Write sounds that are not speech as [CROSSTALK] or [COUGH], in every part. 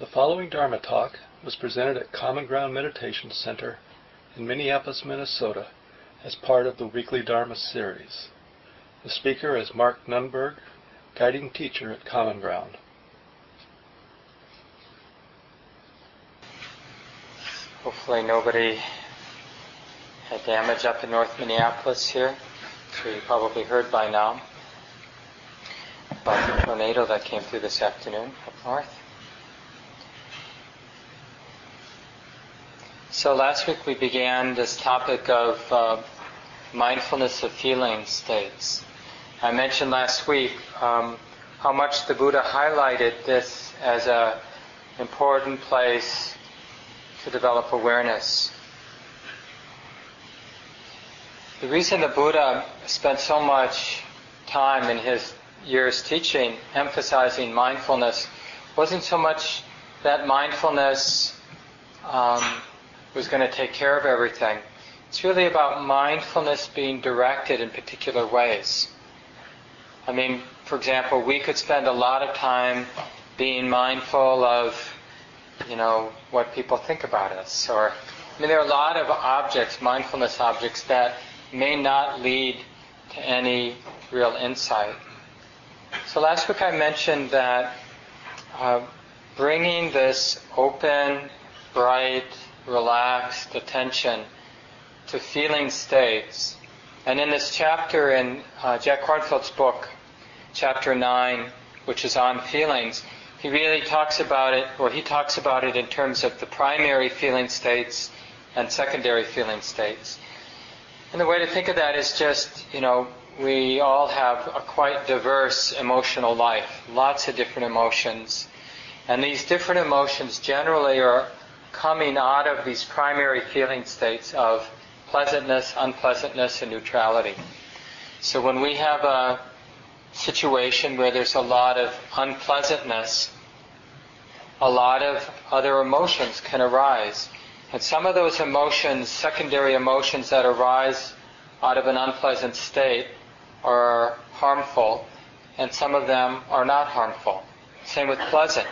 The following Dharma talk was presented at Common Ground Meditation Center in Minneapolis, Minnesota, as part of the weekly Dharma series. The speaker is Mark Nunberg, guiding teacher at Common Ground. Hopefully nobody had damage up in North Minneapolis here. So you probably heard by now about the tornado that came through this afternoon up north. So last week we began this topic of uh, mindfulness of feeling states. I mentioned last week um, how much the Buddha highlighted this as an important place to develop awareness. The reason the Buddha spent so much time in his years teaching emphasizing mindfulness wasn't so much that mindfulness um, was going to take care of everything. It's really about mindfulness being directed in particular ways. I mean, for example, we could spend a lot of time being mindful of, you know, what people think about us. Or, I mean, there are a lot of objects, mindfulness objects, that may not lead to any real insight. So last week I mentioned that uh, bringing this open, bright, relaxed attention to feeling states, and in this chapter in uh, Jack Kornfield's book, chapter 9, which is on feelings, he really talks about it, or he talks about it in terms of the primary feeling states and secondary feeling states. And the way to think of that is just, you know, we all have a quite diverse emotional life, lots of different emotions. And these different emotions generally are coming out of these primary feeling states of pleasantness, unpleasantness, and neutrality. So when we have a situation where there's a lot of unpleasantness, a lot of other emotions can arise. And some of those emotions, secondary emotions that arise out of an unpleasant state, are harmful, and some of them are not harmful. Same with pleasant.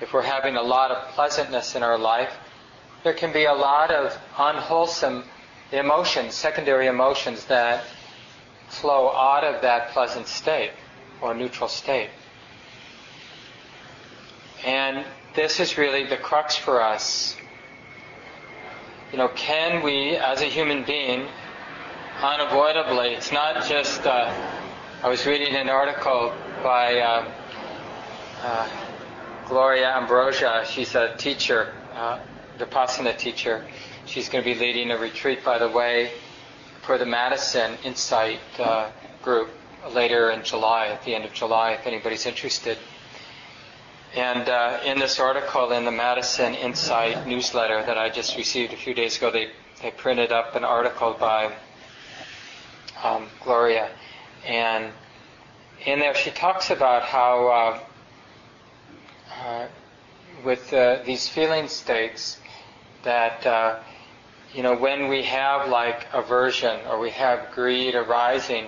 If we're having a lot of pleasantness in our life, there can be a lot of unwholesome emotions, secondary emotions that flow out of that pleasant state or neutral state. And this is really the crux for us. You know, can we, as a human being, unavoidably. It's not just. Uh, I was reading an article by uh, uh, Gloria Ambrosia. She's a teacher, uh, Vipassana teacher. She's going to be leading a retreat, by the way, for the Madison Insight uh, group later in July, at the end of July, if anybody's interested. And uh, in this article in the Madison Insight newsletter that I just received a few days ago, they, they printed up an article by um, Gloria, and in there she talks about how uh, with uh, these feeling states that uh, you know when we have like aversion or we have greed arising,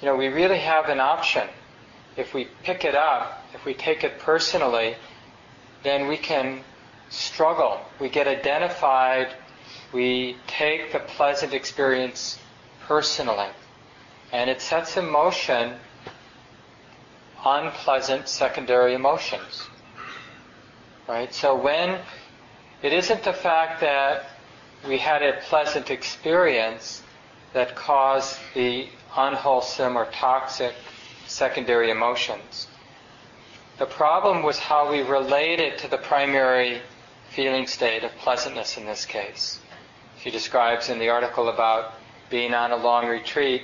you know we really have an option. If we pick it up, if we take it personally, then we can struggle. We get identified. We take the pleasant experience personally and it sets in motion unpleasant secondary emotions. Right? So when it isn't the fact that we had a pleasant experience that caused the unwholesome or toxic secondary emotions. The problem was how we related to the primary feeling state of pleasantness in this case. She describes in the article about being on a long retreat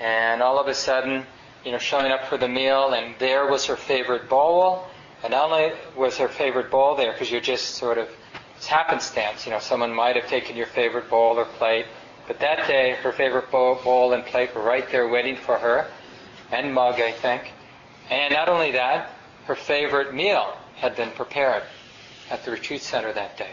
and all of a sudden, you know, showing up for the meal, and there was her favorite bowl, and not only was her favorite ball there, because you're just sort of, it's happenstance, you know, someone might have taken your favorite ball or plate, but that day, her favorite ball, bowl and plate were right there waiting for her, and mug, I think. And not only that, her favorite meal had been prepared at the retreat center that day.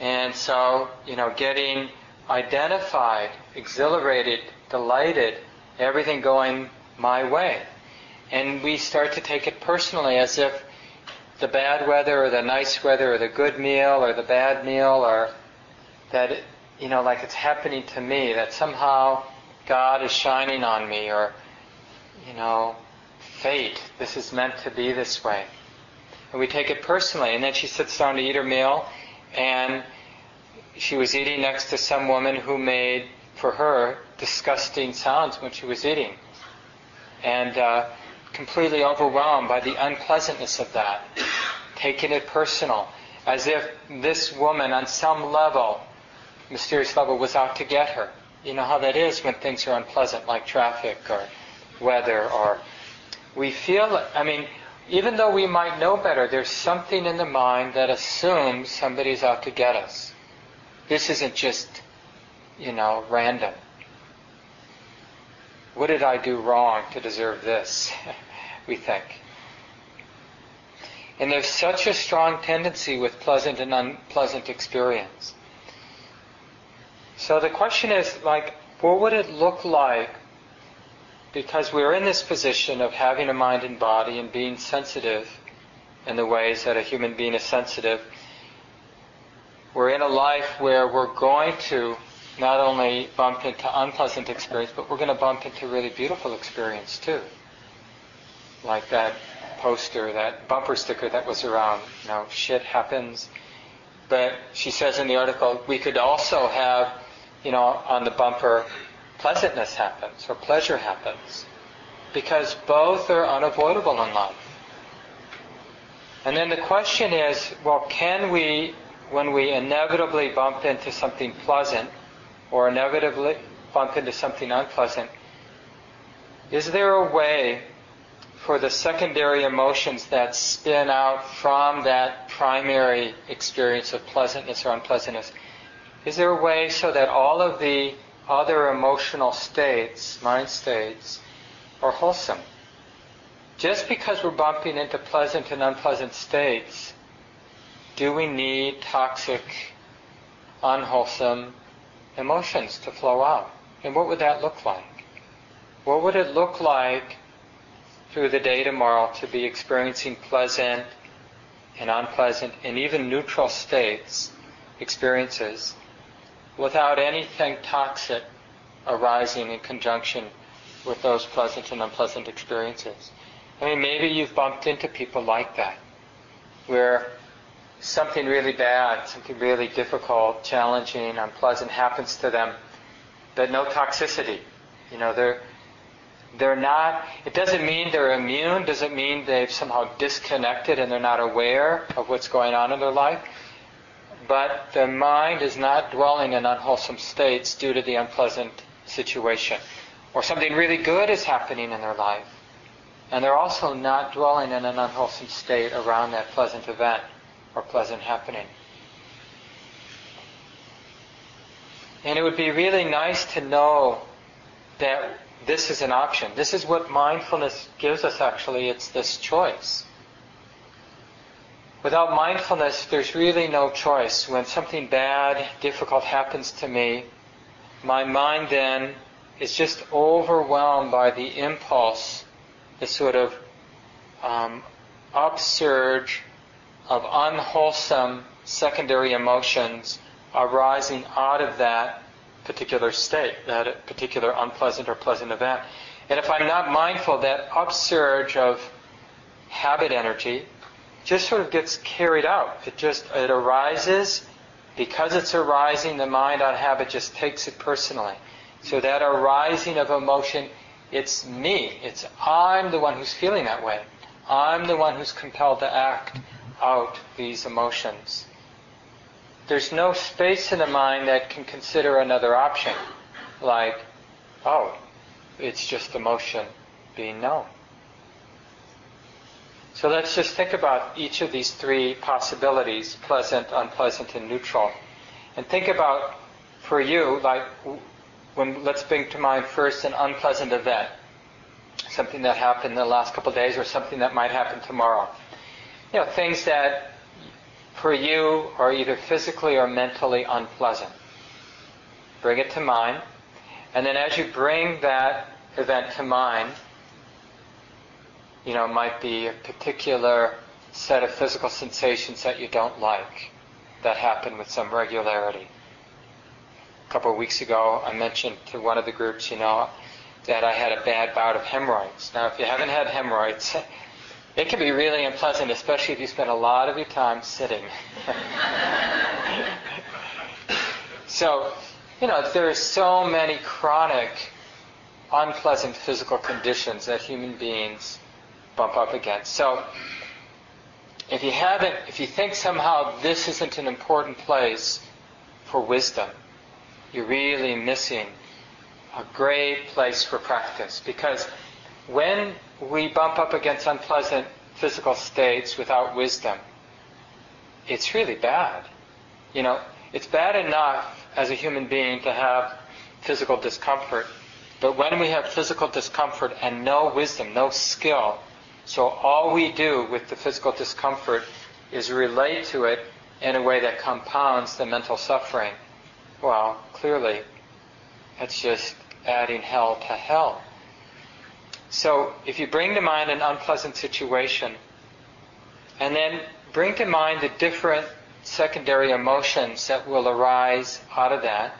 And so, you know, getting identified, exhilarated, delighted, everything going my way. And we start to take it personally as if the bad weather or the nice weather or the good meal or the bad meal or that, you know, like it's happening to me, that somehow God is shining on me or, you know, fate, this is meant to be this way. And we take it personally. And then she sits down to eat her meal and she was eating next to some woman who made, for her, disgusting sounds when she was eating. And uh, completely overwhelmed by the unpleasantness of that, taking it personal, as if this woman, on some level, mysterious level, was out to get her. You know how that is when things are unpleasant, like traffic or weather, or we feel. I mean, even though we might know better, there's something in the mind that assumes somebody's out to get us. This isn't just, you know, random. What did I do wrong to deserve this? [LAUGHS] we think. And there's such a strong tendency with pleasant and unpleasant experience. So the question is like, what would it look like? Because we're in this position of having a mind and body and being sensitive in the ways that a human being is sensitive. We're in a life where we're going to not only bump into unpleasant experience, but we're going to bump into really beautiful experience too. Like that poster, that bumper sticker that was around, you know, shit happens. But she says in the article, we could also have, you know, on the bumper, pleasantness happens or pleasure happens. Because both are unavoidable in life. And then the question is, well, can we, when we inevitably bump into something pleasant, or inevitably bump into something unpleasant, is there a way for the secondary emotions that spin out from that primary experience of pleasantness or unpleasantness, is there a way so that all of the other emotional states, mind states, are wholesome? Just because we're bumping into pleasant and unpleasant states, do we need toxic, unwholesome, emotions to flow out. And what would that look like? What would it look like through the day tomorrow to be experiencing pleasant and unpleasant and even neutral states, experiences, without anything toxic arising in conjunction with those pleasant and unpleasant experiences? I mean, maybe you've bumped into people like that, where something really bad, something really difficult, challenging, unpleasant happens to them, but no toxicity. You know, they're they're not. It doesn't mean they're immune. Doesn't mean they've somehow disconnected and they're not aware of what's going on in their life. But the mind is not dwelling in unwholesome states due to the unpleasant situation, or something really good is happening in their life, and they're also not dwelling in an unwholesome state around that pleasant event or pleasant happening. And it would be really nice to know that this is an option. This is what mindfulness gives us actually. It's this choice. Without mindfulness, there's really no choice. When something bad, difficult happens to me, my mind then is just overwhelmed by the impulse, the sort of um, upsurge of unwholesome secondary emotions arising out of that particular state, that particular unpleasant or pleasant event. And if I'm not mindful, that upsurge of habit energy just sort of gets carried out. It just it arises because it's arising. The mind on habit just takes it personally. So that arising of emotion, it's me. It's I'm the one who's feeling that way. I'm the one who's compelled to act out these emotions. There's no space in the mind that can consider another option, like, oh, it's just emotion being known. So let's just think about each of these three possibilities pleasant, unpleasant, and neutral. And think about, for you, like, when, let's bring to mind first an unpleasant event, something that happened in the last couple of days or something that might happen tomorrow you know, things that for you are either physically or mentally unpleasant. Bring it to mind. And then as you bring that event to mind, you know, might be a particular set of physical sensations that you don't like that happen with some regularity. A couple of weeks ago, I mentioned to one of the groups, you know, that I had a bad bout of hemorrhoids. Now, if you haven't had hemorrhoids, [LAUGHS] it can be really unpleasant, especially if you spend a lot of your time sitting. [LAUGHS] so, you know, there are so many chronic, unpleasant physical conditions that human beings bump up against. So, if you haven't, if you think somehow this isn't an important place for wisdom, you're really missing a great place for practice. Because when we bump up against unpleasant physical states without wisdom, it's really bad. You know, it's bad enough as a human being to have physical discomfort, but when we have physical discomfort and no wisdom, no skill, so all we do with the physical discomfort is relate to it in a way that compounds the mental suffering. Well, clearly, it's just adding hell to hell. So if you bring to mind an unpleasant situation, and then bring to mind the different secondary emotions that will arise out of that,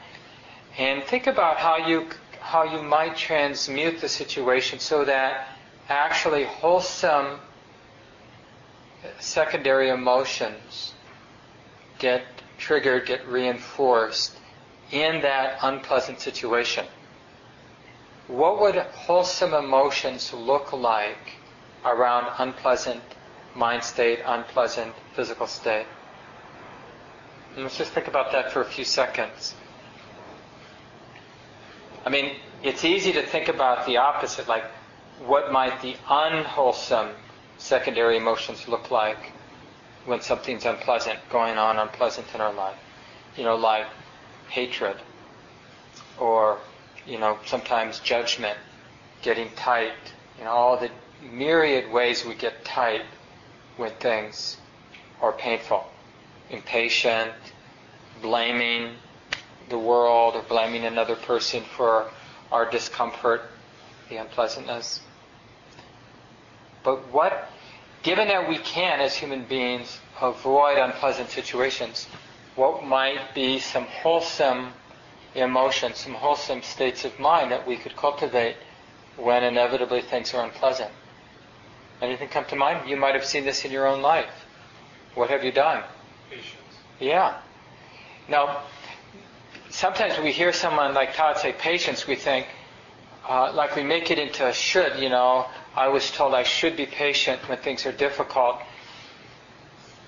and think about how you how you might transmute the situation so that actually wholesome secondary emotions get triggered, get reinforced in that unpleasant situation. What would wholesome emotions look like around unpleasant mind state, unpleasant physical state? And let's just think about that for a few seconds. I mean, it's easy to think about the opposite, like what might the unwholesome secondary emotions look like when something's unpleasant going on, unpleasant in our life? You know, like hatred, or, you know, sometimes judgment, getting tight, you know, all the myriad ways we get tight when things are painful. Impatient, blaming the world or blaming another person for our discomfort, the unpleasantness. But what, given that we can as human beings avoid unpleasant situations, what might be some wholesome emotions, some wholesome states of mind that we could cultivate when inevitably things are unpleasant? Anything come to mind? You might have seen this in your own life. What have you done? Patience. Yeah. Now, sometimes we hear someone like Todd say patience, we think, uh, like we make it into a should, you know, I was told I should be patient when things are difficult.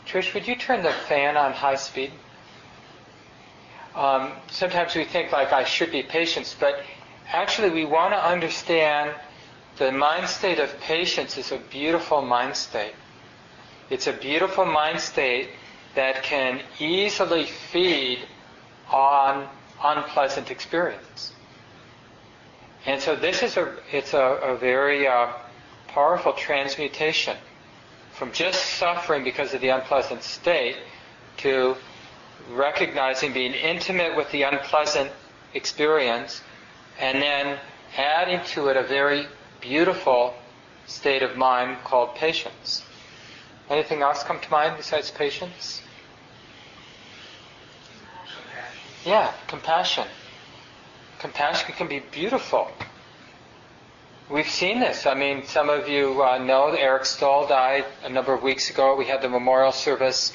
Trish, would you turn the fan on high speed? Um, sometimes we think like I should be patient, but actually we want to understand the mind state of patience is a beautiful mind state. It's a beautiful mind state that can easily feed on unpleasant experience. And so this is a, it's a, a very uh, powerful transmutation from just suffering because of the unpleasant state to recognizing, being intimate with the unpleasant experience, and then adding to it a very beautiful state of mind called patience. Anything else come to mind besides patience? Yeah, compassion. Compassion can be beautiful. We've seen this. I mean, some of you uh, know that Eric Stoll died a number of weeks ago. We had the memorial service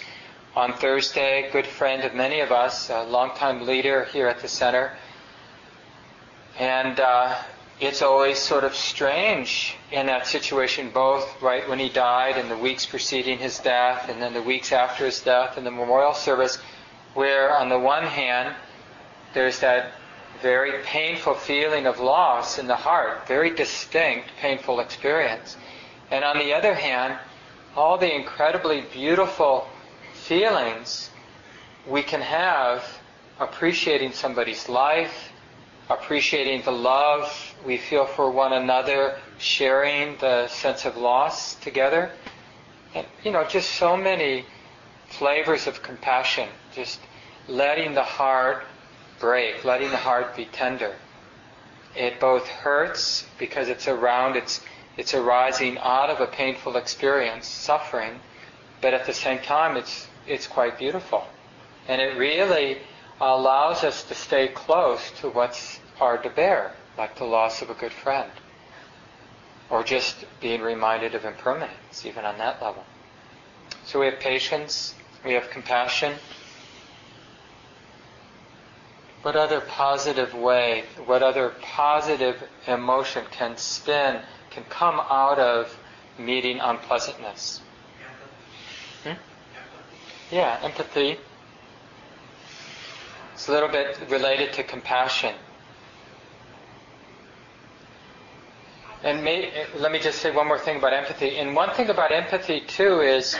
on Thursday. Good friend of many of us, a longtime leader here at the center. And uh, it's always sort of strange in that situation, both right when he died and the weeks preceding his death, and then the weeks after his death, and the memorial service, where on the one hand, there's that very painful feeling of loss in the heart, very distinct, painful experience. And on the other hand, all the incredibly beautiful feelings we can have appreciating somebody's life, appreciating the love we feel for one another, sharing the sense of loss together. And, you know, just so many flavors of compassion, just letting the heart break, letting the heart be tender. It both hurts because it's around, it's, it's arising out of a painful experience, suffering, but at the same time, it's it's quite beautiful, and it really allows us to stay close to what's hard to bear, like the loss of a good friend, or just being reminded of impermanence, even on that level. So we have patience, we have compassion. What other positive way, what other positive emotion can spin, can come out of meeting unpleasantness? Yeah, empathy. It's a little bit related to compassion. And may, let me just say one more thing about empathy. And one thing about empathy too is,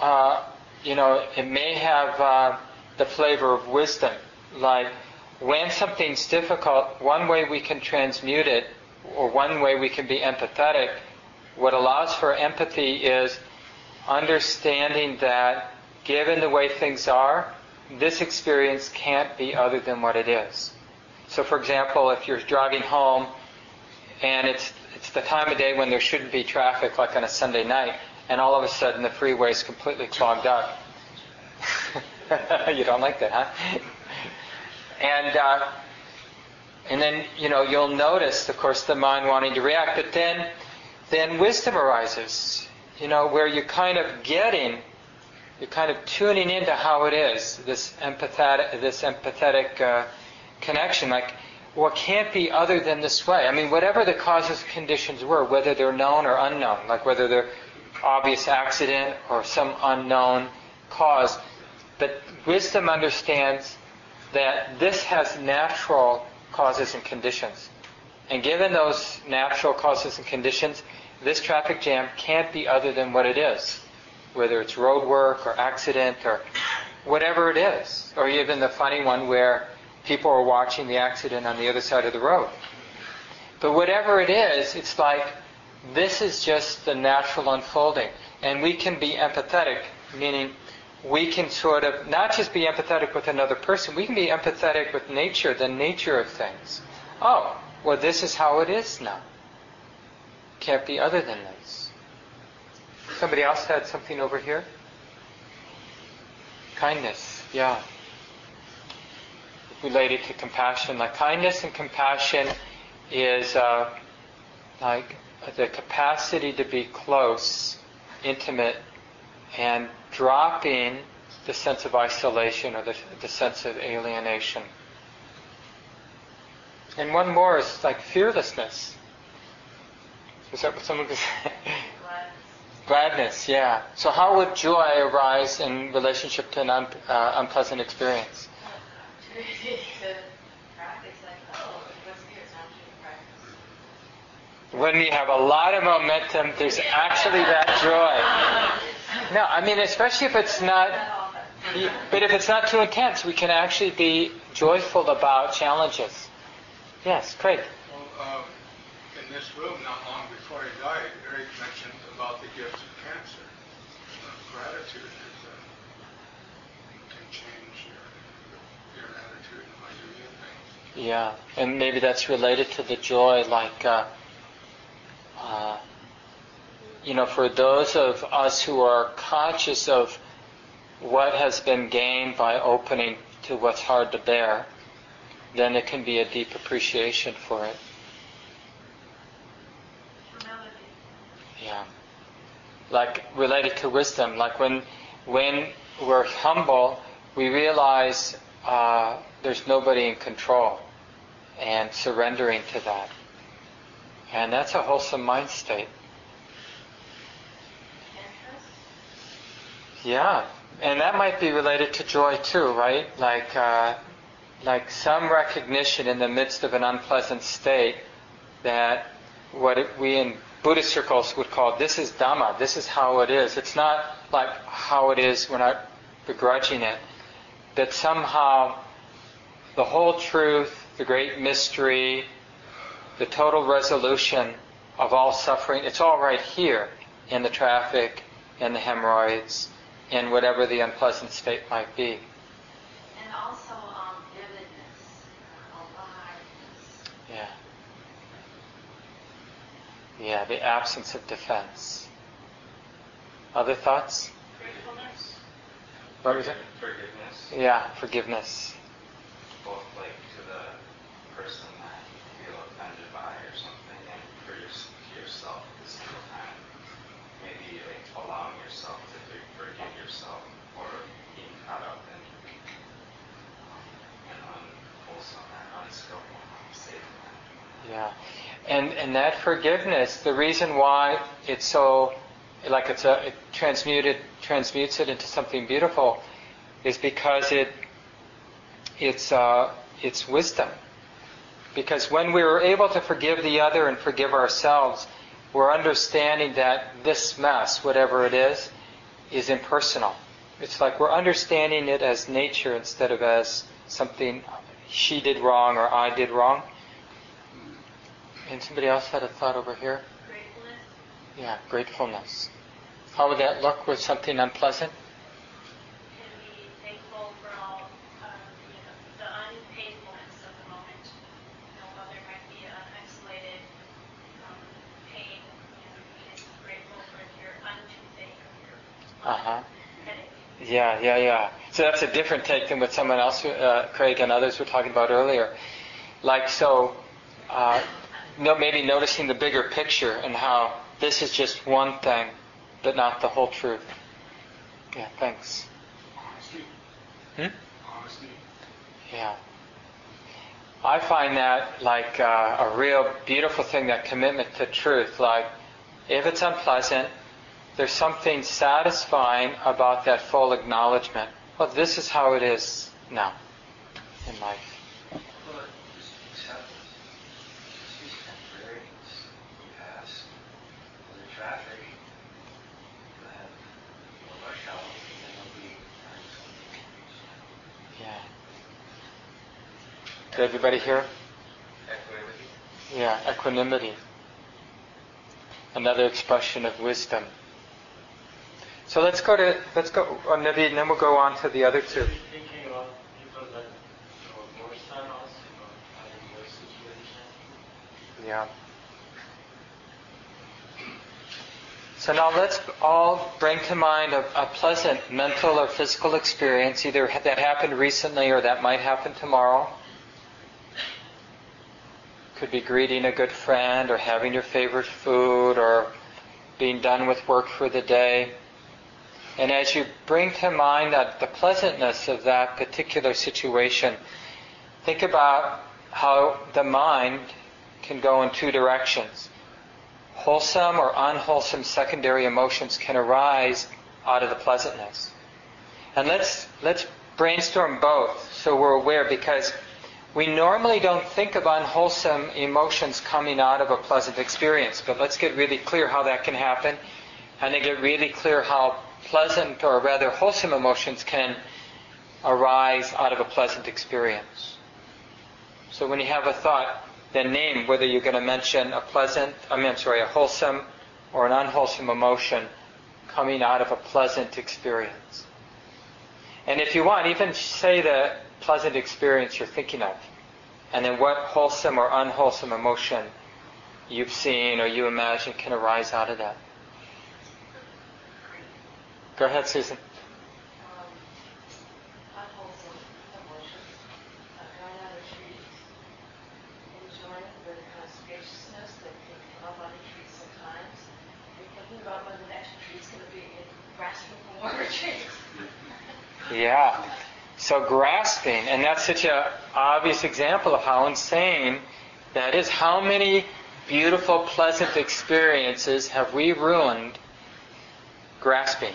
uh, you know, it may have uh, the flavor of wisdom. Like when something's difficult, one way we can transmute it, or one way we can be empathetic, what allows for empathy is understanding that given the way things are, this experience can't be other than what it is. So, for example, if you're driving home and it's it's the time of day when there shouldn't be traffic, like on a Sunday night, and all of a sudden the freeway is completely clogged up. [LAUGHS] you don't like that, huh? and uh, and then you know you'll notice, of course, the mind wanting to react, but then then wisdom arises. You know where you're kind of getting, you're kind of tuning into how it is. This empathetic, this empathetic uh, connection, like what can't be other than this way. I mean, whatever the causes and conditions were, whether they're known or unknown, like whether they're obvious accident or some unknown cause, but wisdom understands that this has natural causes and conditions. And given those natural causes and conditions, this traffic jam can't be other than what it is, whether it's road work or accident or whatever it is, or even the funny one where people are watching the accident on the other side of the road. But whatever it is, it's like this is just the natural unfolding. And we can be empathetic, meaning we can sort of not just be empathetic with another person, we can be empathetic with nature, the nature of things. Oh, well, this is how it is now. Can't be other than this. Somebody else had something over here? Kindness, yeah. Related to compassion. Like kindness and compassion is uh, like the capacity to be close, intimate, and dropping the sense of isolation or the, the sense of alienation. And one more is like fearlessness. Is that what someone could [LAUGHS] say? Gladness. Yeah. So how would joy arise in relationship to an un, uh, unpleasant experience? when we have a lot of momentum, there's actually that joy. No, I mean, especially if it's not, but if it's not too intense, we can actually be joyful about challenges. Yes, great. Well, uh, in this room, not long before he died, Eric mentioned about the gift of cancer. Gratitude is, uh, can change your, your attitude and how you view things. Yeah, and maybe that's related to the joy, like. Uh, uh, you know, for those of us who are conscious of what has been gained by opening to what's hard to bear, then it can be a deep appreciation for it. Yeah. Like related to wisdom, like when when we're humble, we realize uh, there's nobody in control, and surrendering to that. And that's a wholesome mind state. Yeah, and that might be related to joy too, right? Like, uh, like some recognition in the midst of an unpleasant state that what we in Buddhist circles would call this is Dhamma, this is how it is. It's not like how it is, we're not begrudging it. That somehow the whole truth, the great mystery, the total resolution of all suffering, it's all right here in the traffic, in the hemorrhoids, in whatever the unpleasant state might be. And also um, vividness, aliveness. Yeah. Yeah, the absence of defense. Other thoughts? What was it? Forgiveness, Yeah, forgiveness. both like to the person that you feel offended by or something, and for your, yourself at the same time. Maybe like allowing yourself to forgive yourself for being caught up in um, an unwholesome and unskillful conversation. Yeah. And and that forgiveness, the reason why it's so like it's a it transmuted transmutes it into something beautiful is because it it's uh, it's wisdom. Because when we are able to forgive the other and forgive ourselves, we're understanding that this mess, whatever it is, is impersonal. It's like we're understanding it as nature instead of as something she did wrong or I did wrong. And somebody else had a thought over here? Gratefulness. Yeah, gratefulness. How would that look with something unpleasant? Can be thankful for all, um, you know, the unpainfulness of the moment. You know, while there might be an isolated um, pain, you know, be grateful for your untoothache or your Uh huh. headache. Yeah, yeah, yeah. So that's a different take than what someone else, uh, Craig and others were talking about earlier. Like, so, uh, no, maybe noticing the bigger picture and how this is just one thing, but not the whole truth. Yeah, thanks. Honesty. Hmm? Honesty. Yeah. I find that like uh, a real beautiful thing, that commitment to truth. Like, if it's unpleasant, there's something satisfying about that full acknowledgement. Well, this is how it is now in life. Well, just acceptance. Just these temporaries you pass. When the traffic, you'll have a rush hour, and then there'll be times when Yeah. Did everybody hear? equanimity. Yeah, equanimity. Another expression of wisdom. So let's go to let's go uh, on Naveed, and then we'll go on to the other two. Thinking about people that know more sun also, you know, having more situation. Yeah. So now let's all bring to mind a, a pleasant mental or physical experience, either that happened recently or that might happen tomorrow. Could be greeting a good friend or having your favorite food or being done with work for the day. And as you bring to mind that the pleasantness of that particular situation, think about how the mind can go in two directions. Wholesome or unwholesome secondary emotions can arise out of the pleasantness. And let's let's brainstorm both so we're aware because we normally don't think of unwholesome emotions coming out of a pleasant experience, but let's get really clear how that can happen and then get really clear how pleasant or rather wholesome emotions can arise out of a pleasant experience. So when you have a thought, then name whether you're going to mention a pleasant, I mean, I'm sorry, a wholesome or an unwholesome emotion coming out of a pleasant experience. And if you want, even say the pleasant experience you're thinking of, and then what wholesome or unwholesome emotion you've seen or you imagine can arise out of that. Go ahead, Susan. unwholesome emotions, [LAUGHS] going on a enjoying the kind that can come up on a tree sometimes. You're thinking about when the next tree's going to be and grasping for. Yeah. So grasping, and that's such an obvious example of how insane that is. How many beautiful, pleasant experiences have we ruined grasping?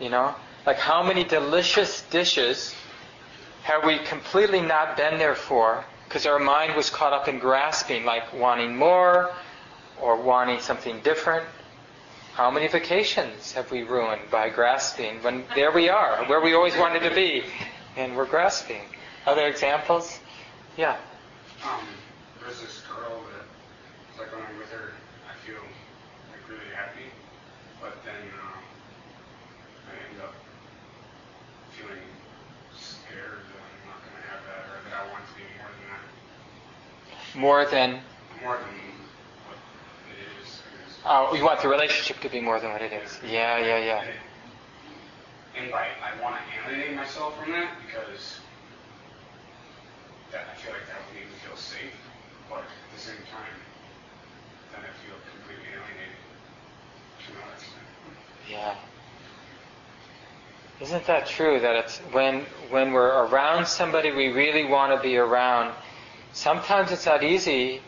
You know? Like how many delicious dishes have we completely not been there for because our mind was caught up in grasping, like wanting more or wanting something different? How many vacations have we ruined by grasping when there we are, where we always wanted to be, and we're grasping? Other examples? Yeah. Um, there's this girl that, it's like when I'm with her, I feel like really happy, but then um, I end up feeling scared that I'm not going to have that, or that I want to be more than that, More than, more than what it is. 'cause- oh, you want the relationship to be more than what it is. Yeah, yeah, yeah. and I want to alienate myself from that because that I feel like that would make me feel safe, but at the same time, then I feel completely alienated to extent. Yeah. Isn't that true that it's when when we're around somebody we really want to be around, sometimes it's not easy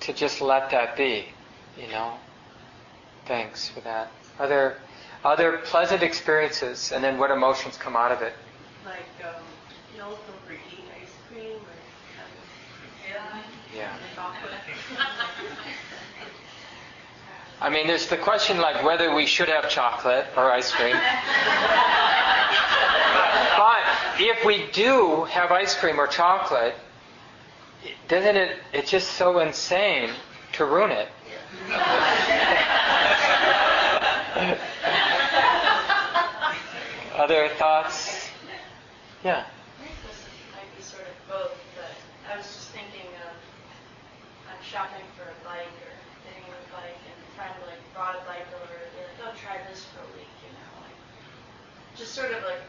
to just let that be, you know? Thanks for that. Other other pleasant experiences and then what emotions come out of it. Like, um, you know, for eating ice cream or Yeah. I mean, there's the question like whether we should have chocolate or ice cream. but if we do have ice cream or chocolate, doesn't it, it's just so insane to ruin it. [LAUGHS] [LAUGHS] Other thoughts? Yeah. I think this might be sort of both, but I was just thinking of, um, I'm shopping for a bike or getting a bike and friend like brought a bike over, they're like, oh, try this for a week, you know, like, just sort of like,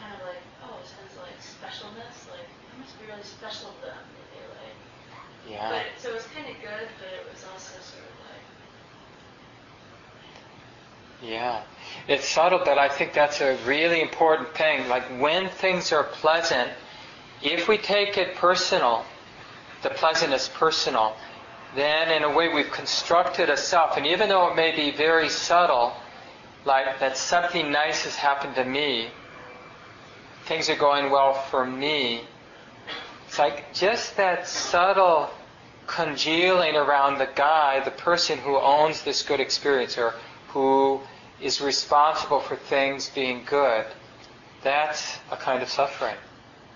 kind of like, oh, sense of like specialness, like, it must be really special to them that they like. Yeah. But, so it was kind of good, but it was also sort of like, Yeah, it's subtle, but I think that's a really important thing. Like when things are pleasant, if we take it personal, the pleasantness personal, then in a way we've constructed a self. And even though it may be very subtle, like that something nice has happened to me, things are going well for me, it's like just that subtle congealing around the guy, the person who owns this good experience or who is responsible for things being good. That's a kind of suffering.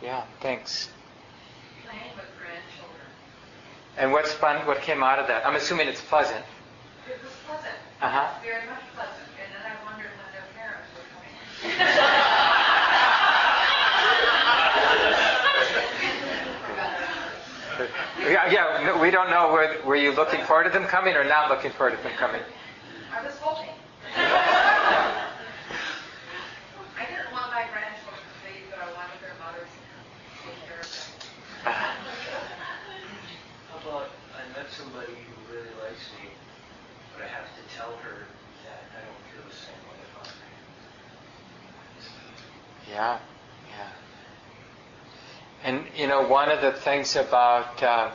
Yeah, thanks. Playing with grandchildren. And what's fun? What came out of that? I'm assuming it's pleasant. It was pleasant, Uh huh. very much pleasant, and then I wondered when their parents were coming. [LAUGHS] Yeah, yeah. no, We don't know. Were, were you looking forward to them coming or not looking forward to them coming? I was hoping. [LAUGHS] I didn't want my grandchildren to leave, but I wanted their mothers to take care of them. [LAUGHS] How about I met somebody who really likes me, but I have to tell her that I don't feel the same way about her. Yeah, yeah. And you know, one of the things about uh,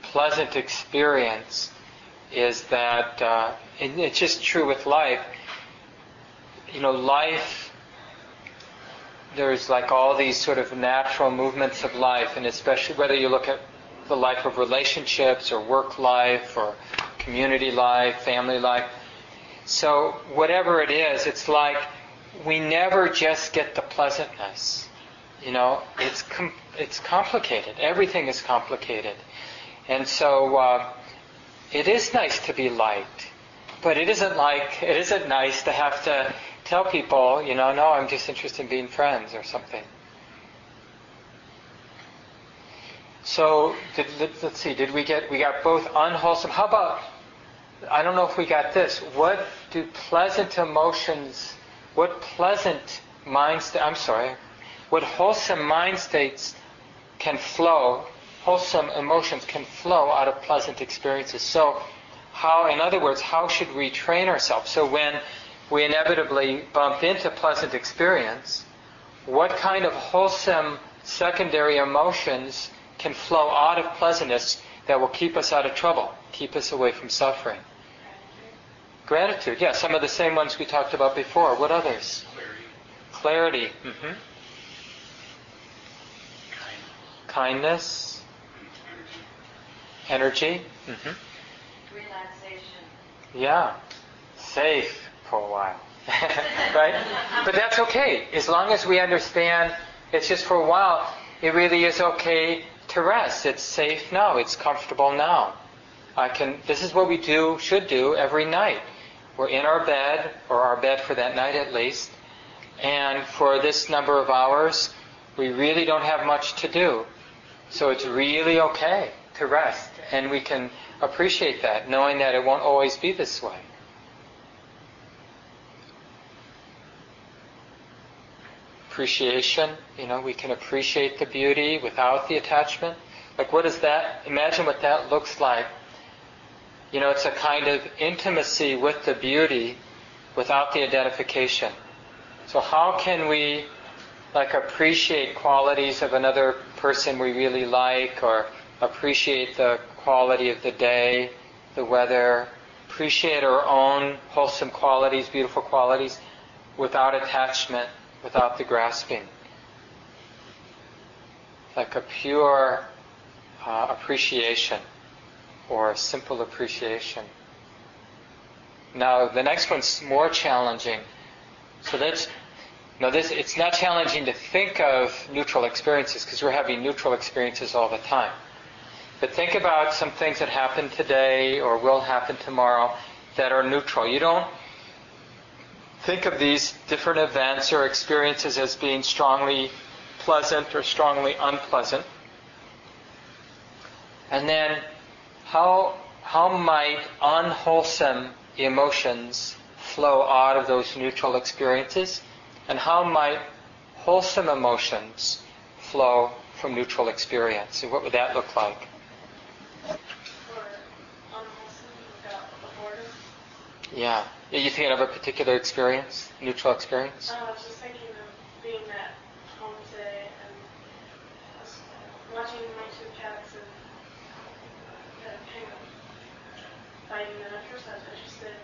pleasant experience is that, uh, it's just true with life. You know, life. There's like all these sort of natural movements of life, and especially whether you look at the life of relationships or work life or community life, family life. So whatever it is, it's like we never just get the pleasantness. You know, it's com- it's complicated. Everything is complicated, and so uh, it is nice to be liked, but it isn't like it isn't nice to have to tell people, you know, no, I'm just interested in being friends or something. So did, let, let's see. Did we get we got both unwholesome? How about I don't know if we got this. What do pleasant emotions? What pleasant mind state? I'm sorry. What wholesome mind states can flow? Wholesome emotions can flow out of pleasant experiences. So, how, in other words, how should we train ourselves? So when we inevitably bump into pleasant experience, what kind of wholesome secondary emotions can flow out of pleasantness that will keep us out of trouble, keep us away from suffering? Gratitude, yeah, some of the same ones we talked about before. What others? Clarity, Clarity. hmm Kindness. Energy. hmm Relaxation. Yeah. Safe for a while. [LAUGHS] right? But that's okay. As long as we understand it's just for a while, it really is okay to rest. It's safe now. It's comfortable now. I can this is what we do should do every night. We're in our bed, or our bed for that night at least, and for this number of hours, we really don't have much to do. So it's really okay to rest, and we can appreciate that, knowing that it won't always be this way. appreciation. You know, we can appreciate the beauty without the attachment. Like, what is that, imagine what that looks like. You know, it's a kind of intimacy with the beauty without the identification. So, how can we, like, appreciate qualities of another person we really like, or appreciate the quality of the day, the weather, appreciate our own wholesome qualities, beautiful qualities, without attachment, without the grasping? Like a pure uh, appreciation or a simple appreciation. Now, the next one's more challenging. So that's now this it's not challenging to think of neutral experiences because we're having neutral experiences all the time. But think about some things that happen today or will happen tomorrow that are neutral. You don't think of these different events or experiences as being strongly pleasant or strongly unpleasant. And then how how might unwholesome emotions flow out of those neutral experiences? And how might wholesome emotions flow from neutral experience? And what would that look like? For unwholesome without the boredom. Yeah. Are you thinking of a particular experience, neutral experience? I was just thinking of being at home today and was watching my two cats and uh, kind of fighting them. At first I was interested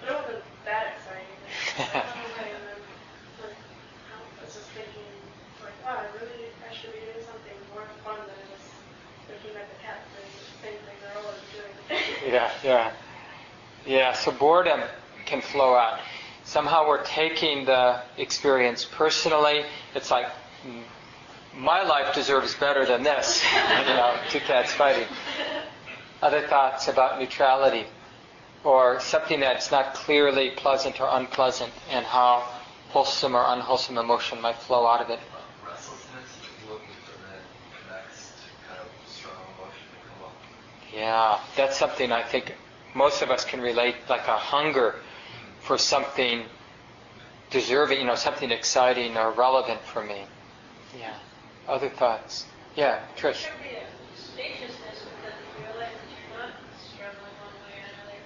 but it wasn't that exciting. I was fighting them. Like, I was just thinking, like, wow, I really, I should be doing something more fun than just looking at the cats doing the same thing they're always doing. Yeah, yeah. Yeah, so boredom can flow out. Somehow we're taking the experience personally. It's like, mm, my life deserves better than this. [LAUGHS] you know, two cats fighting. Other thoughts about neutrality or something that's not clearly pleasant or unpleasant and how wholesome or unwholesome emotion might flow out of it. Restlessness is looking for the next kind of strong emotion to come up. Yeah, that's something I think most of us can relate, like a hunger for something deserving, you know, something exciting or relevant for me. Yeah. Other thoughts? Yeah, Trish. There be a spaciousness because you realize that you're not struggling one way or another.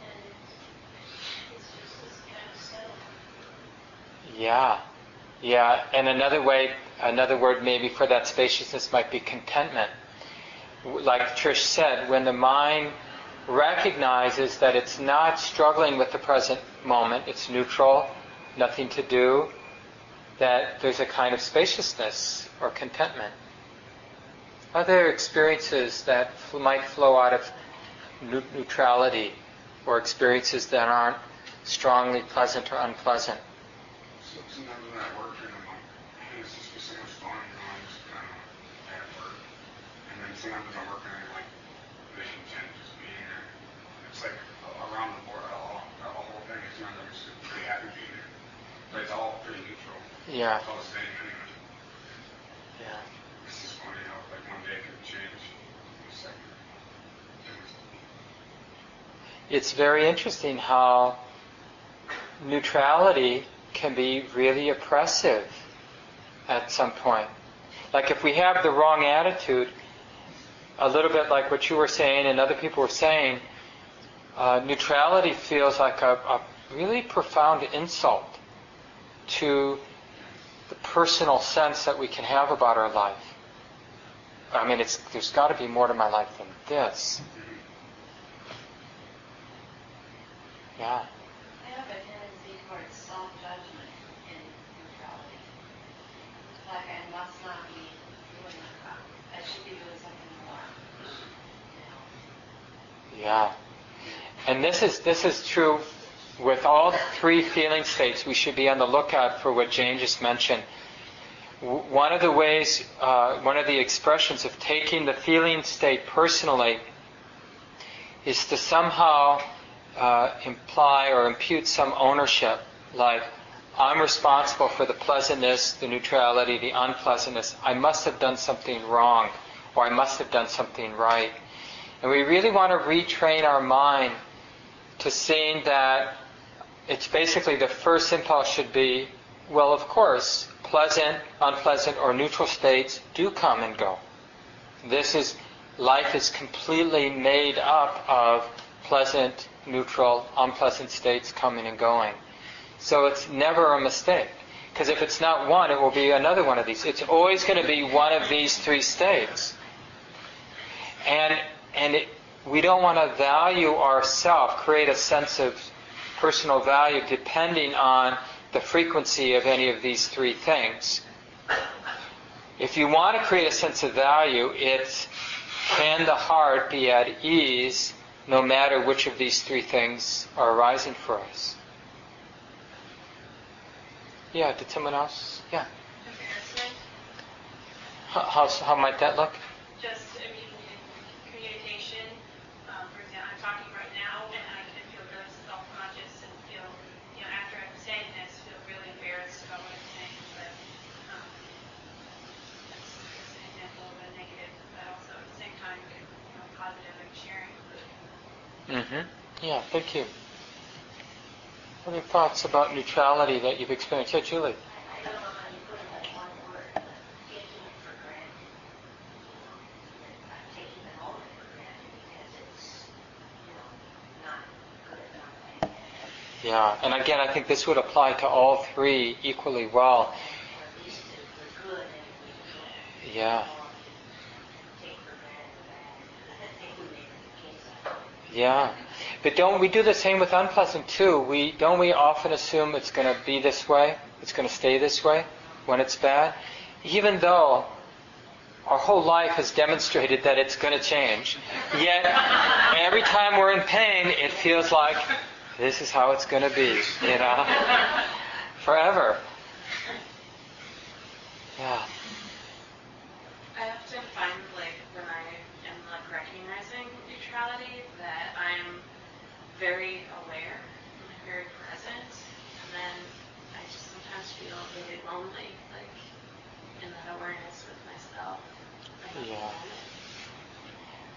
And it's just this kind of settle. Yeah. Yeah, and another way, another word maybe for that spaciousness might be contentment. Like Trish said, when the mind recognizes that it's not struggling with the present moment, it's neutral, nothing to do, that there's a kind of spaciousness or contentment. Other experiences that might flow out of neu- neutrality or experiences that aren't strongly pleasant or unpleasant. So sometimes It's like around the board, all, the whole thing is, you know, I'm just pretty happy being there. But it's all pretty neutral. Yeah. It's all the same anyway. Yeah. It's just funny how like one day it can change a second. It's very interesting how neutrality can be really oppressive at some point. Like if we have the wrong attitude, a little bit like what you were saying and other people were saying, uh, neutrality feels like a, a really profound insult to the personal sense that we can have about our life. I mean, it's, there's got to be more to my life than this. Yeah. I have a tendency towards self-judgment in neutrality. Like I must not be doing that. I should be doing something more. You know. Yeah. And this is this is true with all three feeling states. We should be on the lookout for what Jane just mentioned. One of the ways, uh, one of the expressions of taking the feeling state personally is to somehow uh, imply or impute some ownership, like I'm responsible for the pleasantness, the neutrality, the unpleasantness. I must have done something wrong, or I must have done something right. And we really want to retrain our mind to seeing that it's basically the first impulse should be well, of course, pleasant, unpleasant, or neutral states do come and go. This is, life is completely made up of pleasant, neutral, unpleasant states coming and going. So it's never a mistake. Because if it's not one, it will be another one of these. It's always going to be one of these three states. And, and it, we don't want to value ourself, create a sense of personal value depending on the frequency of any of these three things. If you want to create a sense of value, it's can the heart be at ease no matter which of these three things are arising for us? Yeah, did someone else? Yeah. How, how, how might that look? just, I mean, in communication, um, for example, I'm talking right now, and I can feel really self-conscious and feel, you know, after I'm saying this, feel really embarrassed about what I'm saying, but, um, that's just an example of a negative, but also at the same time, you know, positive, like sharing. Mm-hmm. Yeah, thank you. What are your thoughts about neutrality that you've experienced? Yeah, Julie. Yeah, and again, I think this would apply to all three equally well. Or at least the, the good and we can Yeah, take for granted that. I think we made the case out of it. Yeah. But don't we do the same with unpleasant too? We don't we often assume it's going to be this way, it's going to stay this way when it's bad, even though our whole life has demonstrated that it's going to change. Yet every time we're in pain, it feels like this is how it's going to be, you know, forever. Yeah. I often find like when I am like recognizing neutrality that I'm very aware and very present, and then I just sometimes feel really lonely, like in that awareness with myself. in that Yeah.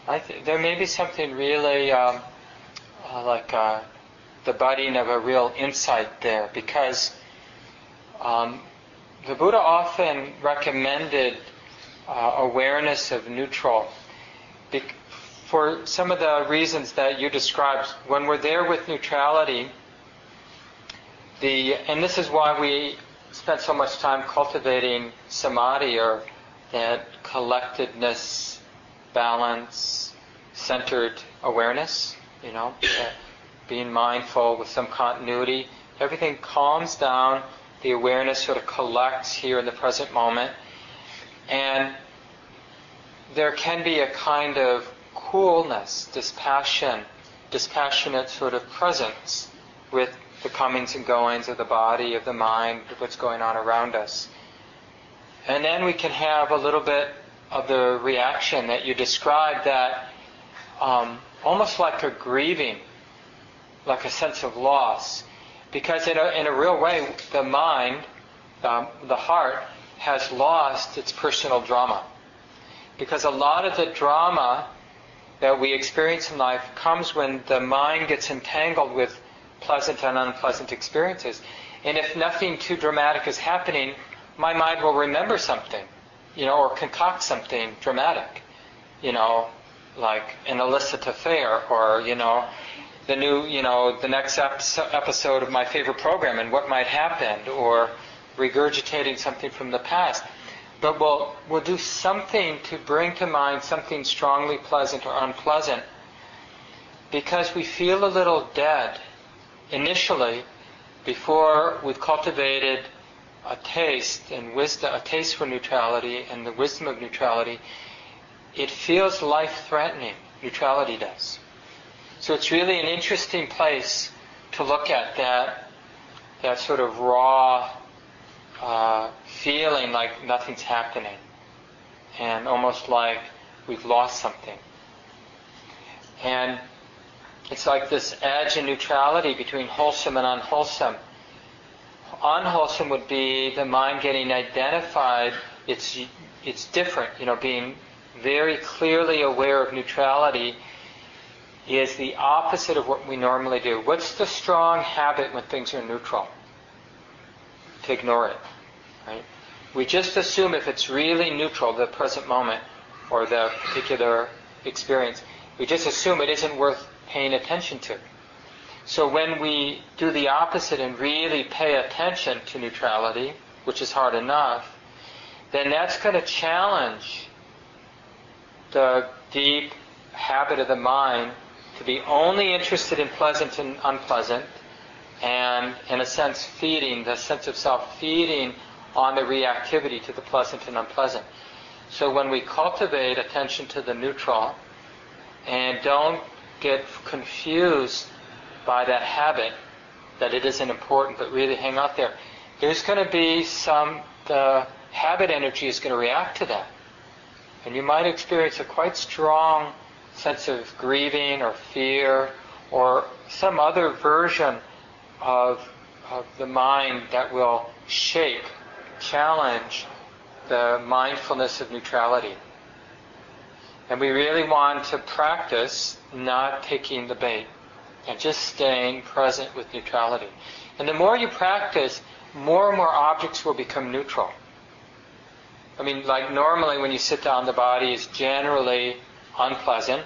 I th- there may be something really um, uh, like uh, the budding of a real insight there because um, the Buddha often recommended uh, awareness of neutral bec- for some of the reasons that you described. When we're there with neutrality, the and this is why we spent so much time cultivating samadhi or that collectedness, balance, centered awareness, you know, being mindful with some continuity. Everything calms down, the awareness sort of collects here in the present moment, and there can be a kind of coolness, dispassion, dispassionate sort of presence with the comings and goings of the body, of the mind, of what's going on around us. And then we can have a little bit of the reaction that you described that um, almost like a grieving, like a sense of loss. Because in a, in a real way, the mind, um, the heart, has lost its personal drama. Because a lot of the drama that we experience in life comes when the mind gets entangled with pleasant and unpleasant experiences. And if nothing too dramatic is happening, my mind will remember something, you know, or concoct something dramatic, you know, like an illicit affair or, you know, the new, you know, the next episode of my favorite program and what might happen or regurgitating something from the past. But we'll, we'll do something to bring to mind something strongly pleasant or unpleasant because we feel a little dead initially before we've cultivated a taste and wisdom, a taste for neutrality and the wisdom of neutrality, it feels life-threatening. Neutrality does. So it's really an interesting place to look at that, that sort of raw uh, feeling like nothing's happening, and almost like we've lost something. And it's like this edge in neutrality between wholesome and unwholesome. Unwholesome would be the mind getting identified. It's it's different, you know, being very clearly aware of neutrality is the opposite of what we normally do. What's the strong habit when things are neutral? to ignore it. Right? We just assume if it's really neutral, the present moment or the particular experience, we just assume it isn't worth paying attention to. So when we do the opposite and really pay attention to neutrality, which is hard enough, then that's going to challenge the deep habit of the mind to be only interested in pleasant and unpleasant, and in a sense feeding, the sense of self feeding on the reactivity to the pleasant and unpleasant. So when we cultivate attention to the neutral and don't get confused by that habit that it isn't important but really hang out there, there's going to be some, the habit energy is going to react to that. And you might experience a quite strong sense of grieving or fear or some other version of, of the mind that will shake, challenge the mindfulness of neutrality. And we really want to practice not taking the bait and just staying present with neutrality. And the more you practice, more and more objects will become neutral. I mean, like normally when you sit down, the body is generally unpleasant.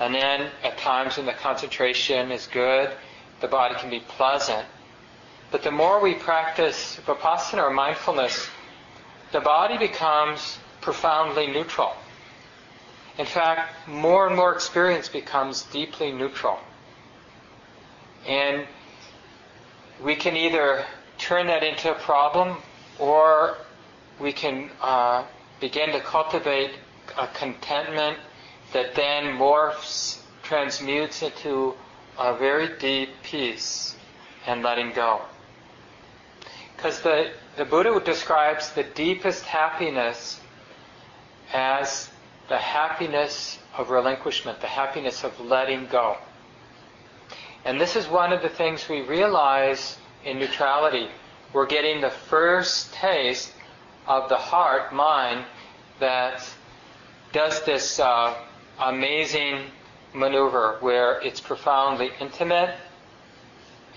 And then at times when the concentration is good, the body can be pleasant. But the more we practice vipassana or mindfulness, the body becomes profoundly neutral. In fact, more and more experience becomes deeply neutral. And we can either turn that into a problem or we can uh, begin to cultivate a contentment that then morphs, transmutes into a very deep peace and letting go. Because the, the Buddha describes the deepest happiness as the happiness of relinquishment, the happiness of letting go. And this is one of the things we realize in neutrality. We're getting the first taste of the heart, mind, that does this uh, amazing maneuver where it's profoundly intimate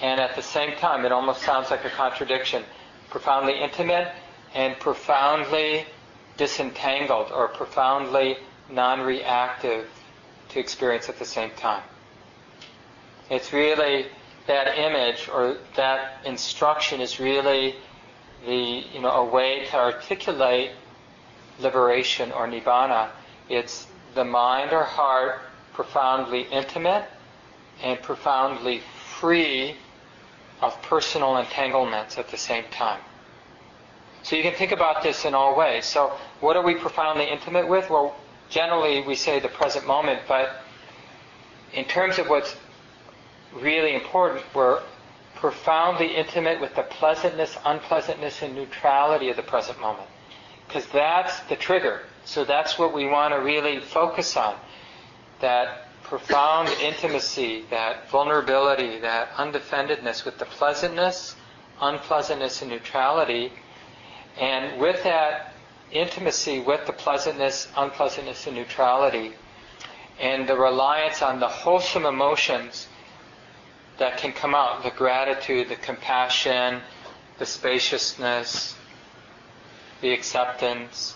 and at the same time, it almost sounds like a contradiction, profoundly intimate and profoundly disentangled or profoundly non-reactive to experience at the same time. It's really that image or that instruction is really the you know a way to articulate liberation or nibbana. It's the mind or heart profoundly intimate and profoundly free of personal entanglements at the same time. So you can think about this in all ways. So what are we profoundly intimate with? Well, generally we say the present moment, but in terms of what's really important, we're profoundly intimate with the pleasantness, unpleasantness, and neutrality of the present moment. Because that's the trigger. So that's what we want to really focus on. That profound [COUGHS] intimacy, that vulnerability, that undefendedness with the pleasantness, unpleasantness, and neutrality. And with that intimacy with the pleasantness, unpleasantness, and neutrality, and the reliance on the wholesome emotions that can come out the gratitude, the compassion, the spaciousness, the acceptance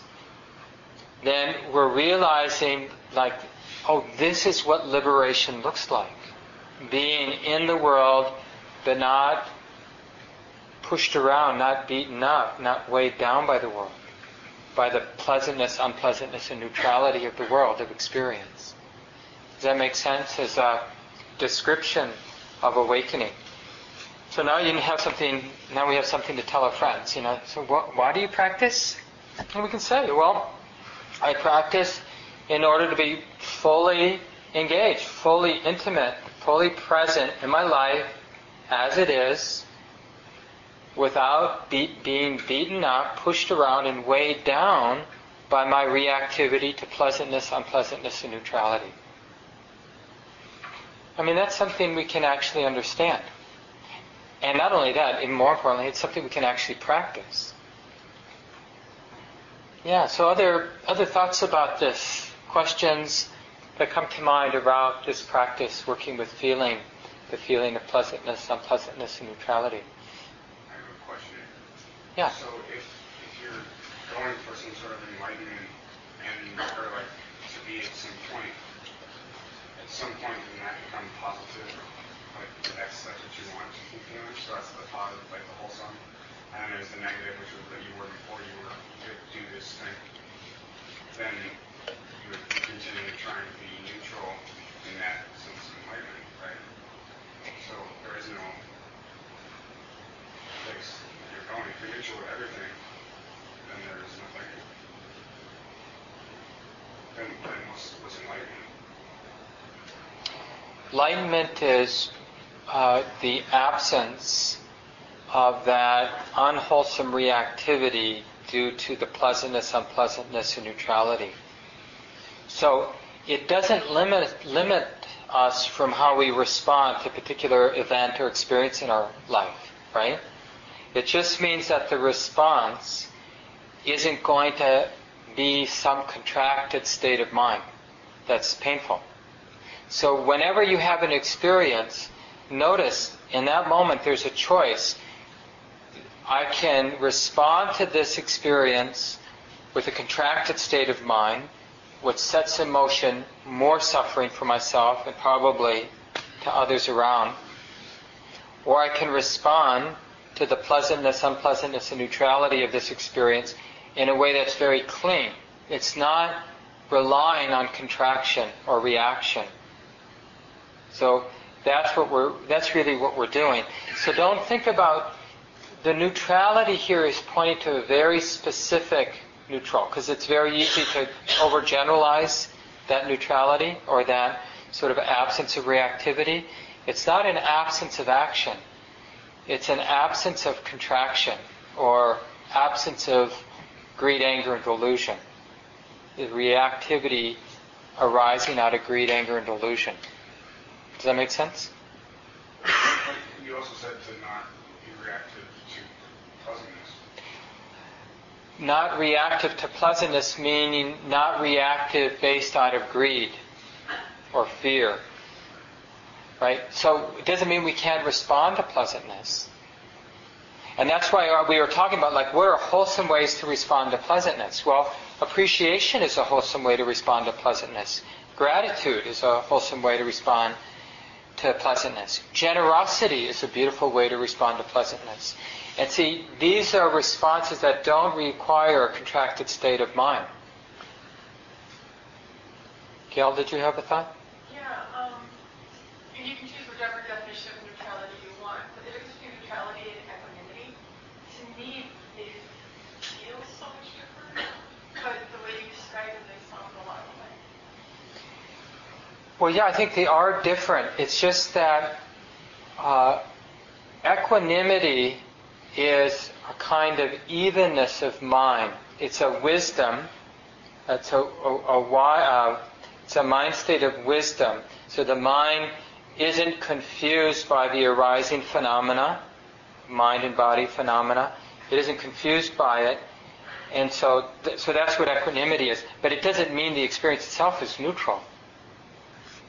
then we're realizing, like, oh, this is what liberation looks like. Being in the world, but not pushed around, not beaten up, not weighed down by the world, by the pleasantness, unpleasantness, and neutrality of the world of experience. Does that make sense as a description of awakening? So now you have something. Now we have something to tell our friends. You know. So wh- why do you practice? And we can say, well, I practice in order to be fully engaged, fully intimate, fully present in my life as it is, without be- being beaten up, pushed around, and weighed down by my reactivity to pleasantness, unpleasantness, and neutrality. I mean, that's something we can actually understand. And not only that, and more importantly, it's something we can actually practice. Yeah, so other, other thoughts about this? Questions that come to mind about this practice, working with feeling, the feeling of pleasantness, unpleasantness, and neutrality? I have a question. Yeah. So if, if you're going for some sort of enlightenment and or like to be at some point, some point in that become positive, like that's that's what you want to keep feeling. So that's the positive, like the whole wholesome. And then there's the negative, which was that you were before you were to do this thing. Then you would continue to try and be neutral in that sense of enlightenment, right? So there is no place you're going. If you're neutral with everything, then there is nothing. Then, then what's, what's enlightenment? Enlightenment is uh, the absence of that unwholesome reactivity due to the pleasantness, unpleasantness, and neutrality. So it doesn't limit limit us from how we respond to a particular event or experience in our life, right? It just means that the response isn't going to be some contracted state of mind that's painful. So whenever you have an experience, notice in that moment there's a choice. I can respond to this experience with a contracted state of mind, which sets in motion more suffering for myself and probably to others around. Or I can respond to the pleasantness, unpleasantness, and neutrality of this experience in a way that's very clean. It's not relying on contraction or reaction. So that's what we're that's really what we're doing. So don't think about the neutrality here is pointing to a very specific neutral because it's very easy to overgeneralize that neutrality or that sort of absence of reactivity. It's not an absence of action. It's an absence of contraction or absence of greed, anger, and delusion. The reactivity arising out of greed, anger, and delusion. Does that make sense? You also said to not be reactive to pleasantness. Not reactive to pleasantness, meaning not reactive based out of greed or fear. Right? So it doesn't mean we can't respond to pleasantness. And that's why we were talking about, like, what are wholesome ways to respond to pleasantness? Well, appreciation is a wholesome way to respond to pleasantness. Gratitude is a wholesome way to respond to pleasantness. Generosity is a beautiful way to respond to pleasantness. And see, these are responses that don't require a contracted state of mind. Gail, did you have a thought? Yeah, um, and you can choose whatever definition of neutrality you want, but the difference between neutrality and equanimity, to me, they feel so much different, but the way you describe them, they sound a lot alike. Well, yeah, I think they are different. It's just that uh, equanimity is a kind of evenness of mind. It's a wisdom. It's a, a, a wi- uh, it's a mind state of wisdom. So the mind isn't confused by the arising phenomena, mind and body phenomena. It isn't confused by it. And so, th- so that's what equanimity is. But it doesn't mean the experience itself is neutral.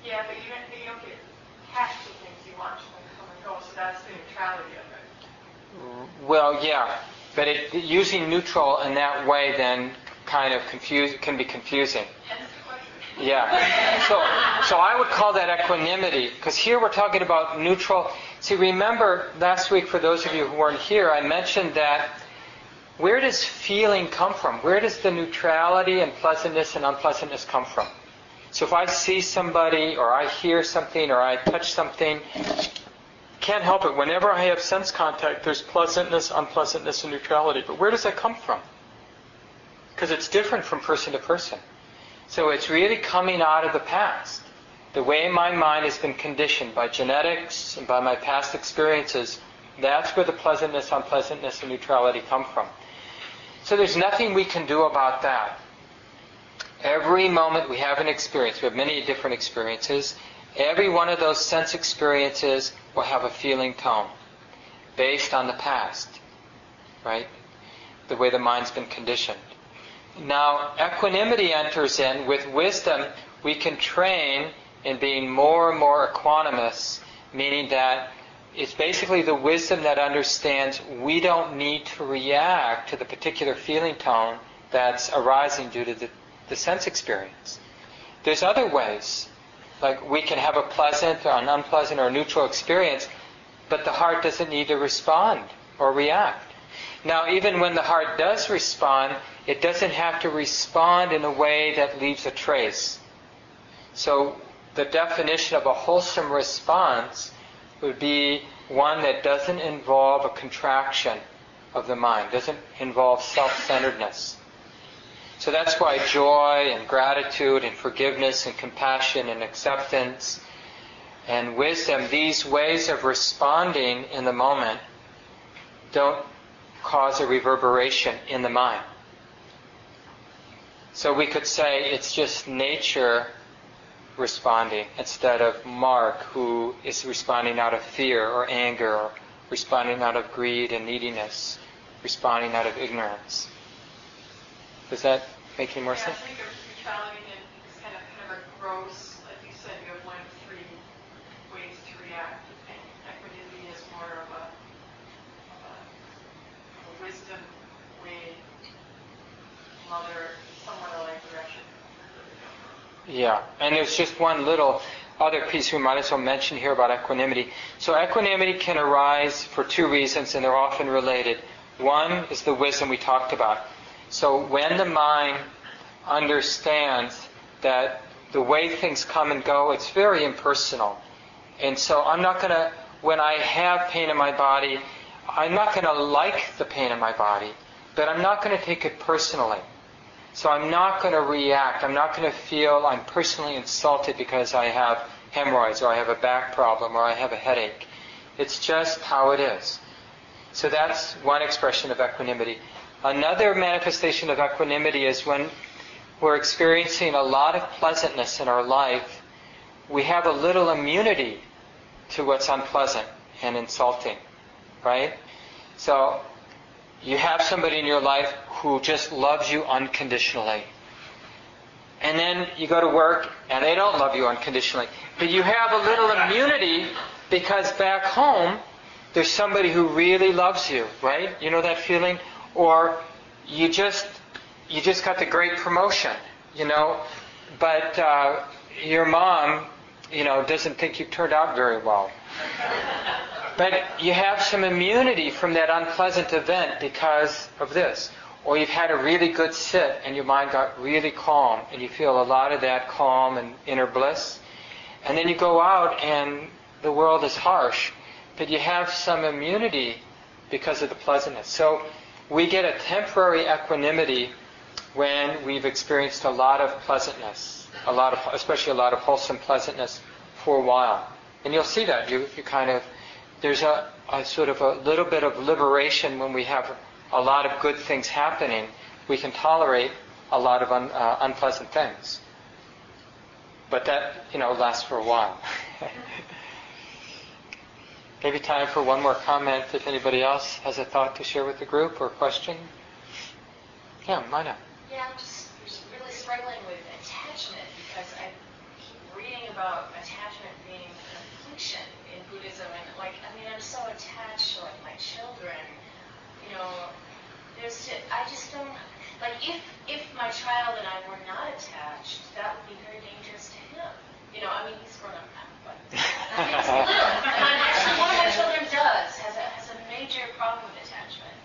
Yeah, but you don't, you don't get attached to things you watch them come and go, so that's the neutrality of it. Well, yeah, but it, using neutral in that way then kind of confuse can be confusing. The. Yeah. So, so I would call that equanimity because here we're talking about neutral. See, remember last week for those of you who weren't here, I mentioned that where does feeling come from? Where does the neutrality and pleasantness and unpleasantness come from? So if I see somebody or I hear something or I touch something, can't help it. Whenever I have sense contact, there's pleasantness, unpleasantness, and neutrality. But where does that come from? Because it's different from person to person. So it's really coming out of the past. The way my mind has been conditioned by genetics and by my past experiences, that's where the pleasantness, unpleasantness, and neutrality come from. So there's nothing we can do about that. Every moment we have an experience, we have many different experiences. Every one of those sense experiences will have a feeling tone based on the past, right? The way the mind's been conditioned. Now, equanimity enters in. With wisdom, we can train in being more and more equanimous, meaning that it's basically the wisdom that understands we don't need to react to the particular feeling tone that's arising due to the, the sense experience. There's other ways. Like we can have a pleasant or an unpleasant or neutral experience, but the heart doesn't need to respond or react. Now, even when the heart does respond, it doesn't have to respond in a way that leaves a trace. So, the definition of a wholesome response would be one that doesn't involve a contraction of the mind, doesn't involve self centeredness. So that's why joy and gratitude and forgiveness and compassion and acceptance and wisdom, these ways of responding in the moment, don't cause a reverberation in the mind. So we could say it's just nature responding instead of Mark who is responding out of fear or anger or responding out of greed and neediness, responding out of ignorance. Does that make any more yeah, sense? I think of neutrality and it's kind of kind of a gross, like you said, you have one of three ways to react. And equanimity is more of a, of a, of a wisdom way, mother, somewhat like direction. Yeah, and there's just one little other piece we might as well mention here about equanimity. So equanimity can arise for two reasons, and they're often related. One is the wisdom we talked about. So when the mind understands that the way things come and go, it's very impersonal. And so I'm not going to, when I have pain in my body, I'm not going to like the pain in my body, but I'm not going to take it personally. So I'm not going to react. I'm not going to feel I'm personally insulted because I have hemorrhoids or I have a back problem or I have a headache. It's just how it is. So that's one expression of equanimity. Another manifestation of equanimity is when we're experiencing a lot of pleasantness in our life, we have a little immunity to what's unpleasant and insulting, right? So you have somebody in your life who just loves you unconditionally. And then you go to work and they don't love you unconditionally. But you have a little immunity because back home there's somebody who really loves you, right? You know that feeling? Or you just you just got the great promotion, you know, but uh, your mom, you know, doesn't think you turned out very well. But you have some immunity from that unpleasant event because of this. Or you've had a really good sit and your mind got really calm and you feel a lot of that calm and inner bliss. And then you go out and the world is harsh, but you have some immunity because of the pleasantness. So we get a temporary equanimity when we've experienced a lot of pleasantness, a lot of, especially a lot of wholesome pleasantness for a while. And you'll see that. You, you kind of, there's a, a sort of a little bit of liberation when we have a lot of good things happening. We can tolerate a lot of un, uh, unpleasant things. But that, you know, lasts for a while. [LAUGHS] Maybe time for one more comment if anybody else has a thought to share with the group or a question. Yeah, Mina. Yeah, I'm just really struggling with attachment because I keep reading about attachment being an affliction in Buddhism, and like, I mean, I'm so attached to like my children. You know, there's just, I just don't like if if my child and I were not attached, that would be very dangerous to him. You know, I mean, he's grown up now, but [LAUGHS] he's little. And actually, one of my children does has a has a major problem with attachment,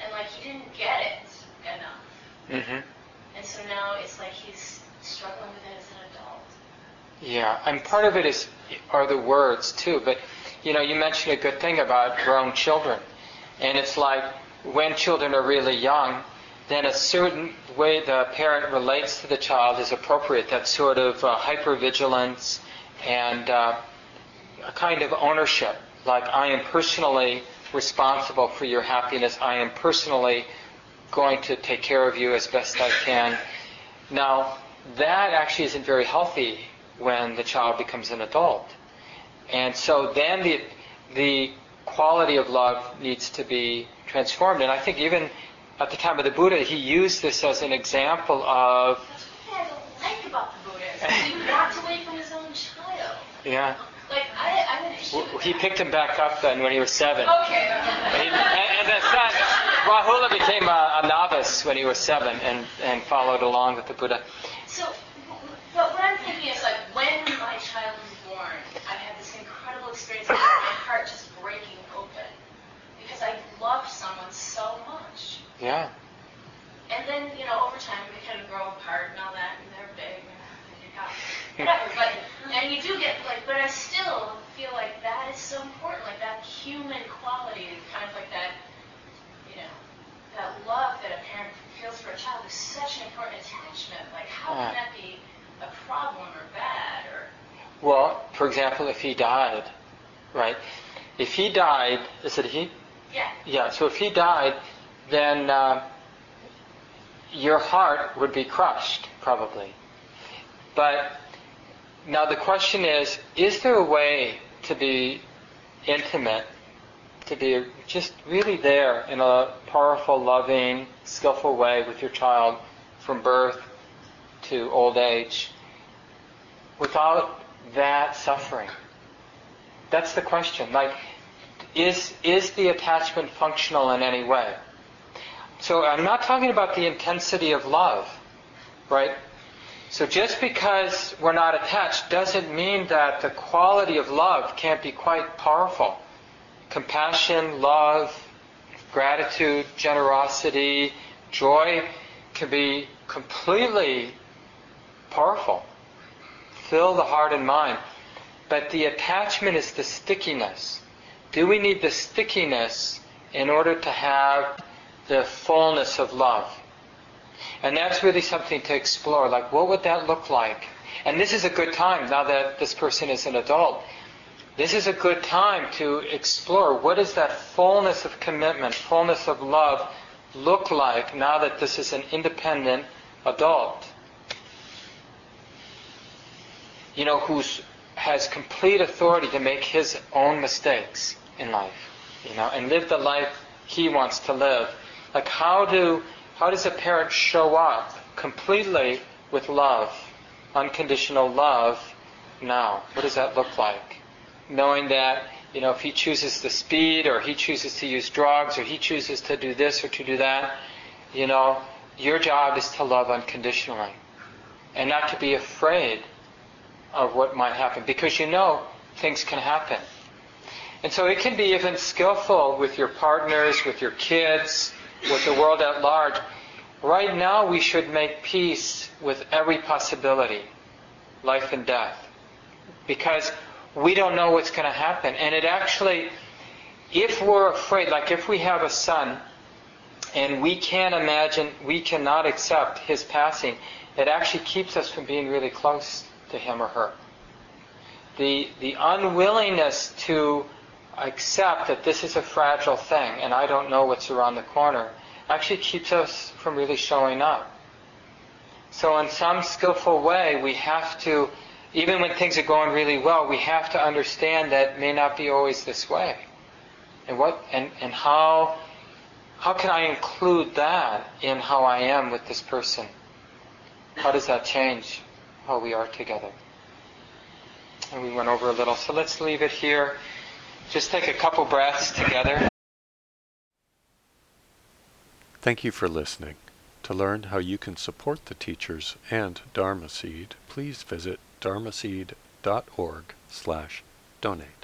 and like he didn't get it enough. Mm-hmm. And so now it's like he's struggling with it as an adult. Yeah, and part of it is are the words too. But you know, you mentioned a good thing about grown children, and it's like when children are really young, then a certain way the parent relates to the child is appropriate. That sort of uh, hypervigilance and uh, a kind of ownership, like I am personally responsible for your happiness. I am personally going to take care of you as best I can. Now, that actually isn't very healthy when the child becomes an adult. And so then the, the quality of love needs to be transformed. And I think even at the time of the Buddha, he used this as an example of. That's what I don't like about the Buddha. He walked away from his own child. Yeah. Like I, I'm an He picked him back up then when he was seven. Okay. And, he, and, and the son, Rahula became a, a novice when he was seven and, and followed along with the Buddha. So, but what I'm thinking is like when my child was born, I had this incredible experience of my heart just breaking open because I loved someone so much. Yeah. And then, you know, over time they kind of grow apart and all that, and they're big whatever. But and you do get like, but I still feel like that is so important, like that human quality, kind of like that, you know, that love that a parent feels for a child is such an important attachment. Like, how can that be a problem or bad or? Well, for example, if he died, right? If he died, is it he? Yeah. Yeah. So if he died, then uh, your heart would be crushed, probably. But now the question is: Is there a way to be intimate, to be just really there in a powerful, loving, skillful way with your child from birth to old age, without that suffering? That's the question. Like, is is the attachment functional in any way? So I'm not talking about the intensity of love, right? So just because we're not attached doesn't mean that the quality of love can't be quite powerful. Compassion, love, gratitude, generosity, joy can be completely powerful. Fill the heart and mind. But the attachment is the stickiness. Do we need the stickiness in order to have the fullness of love? And that's really something to explore. Like, what would that look like? And this is a good time, now that this person is an adult, this is a good time to explore what does that fullness of commitment, fullness of love look like now that this is an independent adult? You know, who has complete authority to make his own mistakes in life, you know, and live the life he wants to live. Like how do how does a parent show up completely with love, unconditional love now? What does that look like? Knowing that, you know, if he chooses the speed or he chooses to use drugs or he chooses to do this or to do that, you know, your job is to love unconditionally and not to be afraid of what might happen because you know things can happen. And so it can be even skillful with your partners, with your kids, with the world at large. Right now, we should make peace with every possibility, life and death, because we don't know what's going to happen. And it actually, if we're afraid, like if we have a son and we can't imagine, we cannot accept his passing, it actually keeps us from being really close to him or her. The, the unwillingness to accept that this is a fragile thing and I don't know what's around the corner actually keeps us from really showing up. So in some skillful way, we have to, even when things are going really well, we have to understand that may not be always this way. And what and, and how how can I include that in how I am with this person? How does that change how we are together? And we went over a little, so let's leave it here. Just take a couple breaths together. Thank you for listening. To learn how you can support the teachers and Dharma Seed, please visit dharma dharmaseed.org slash donate.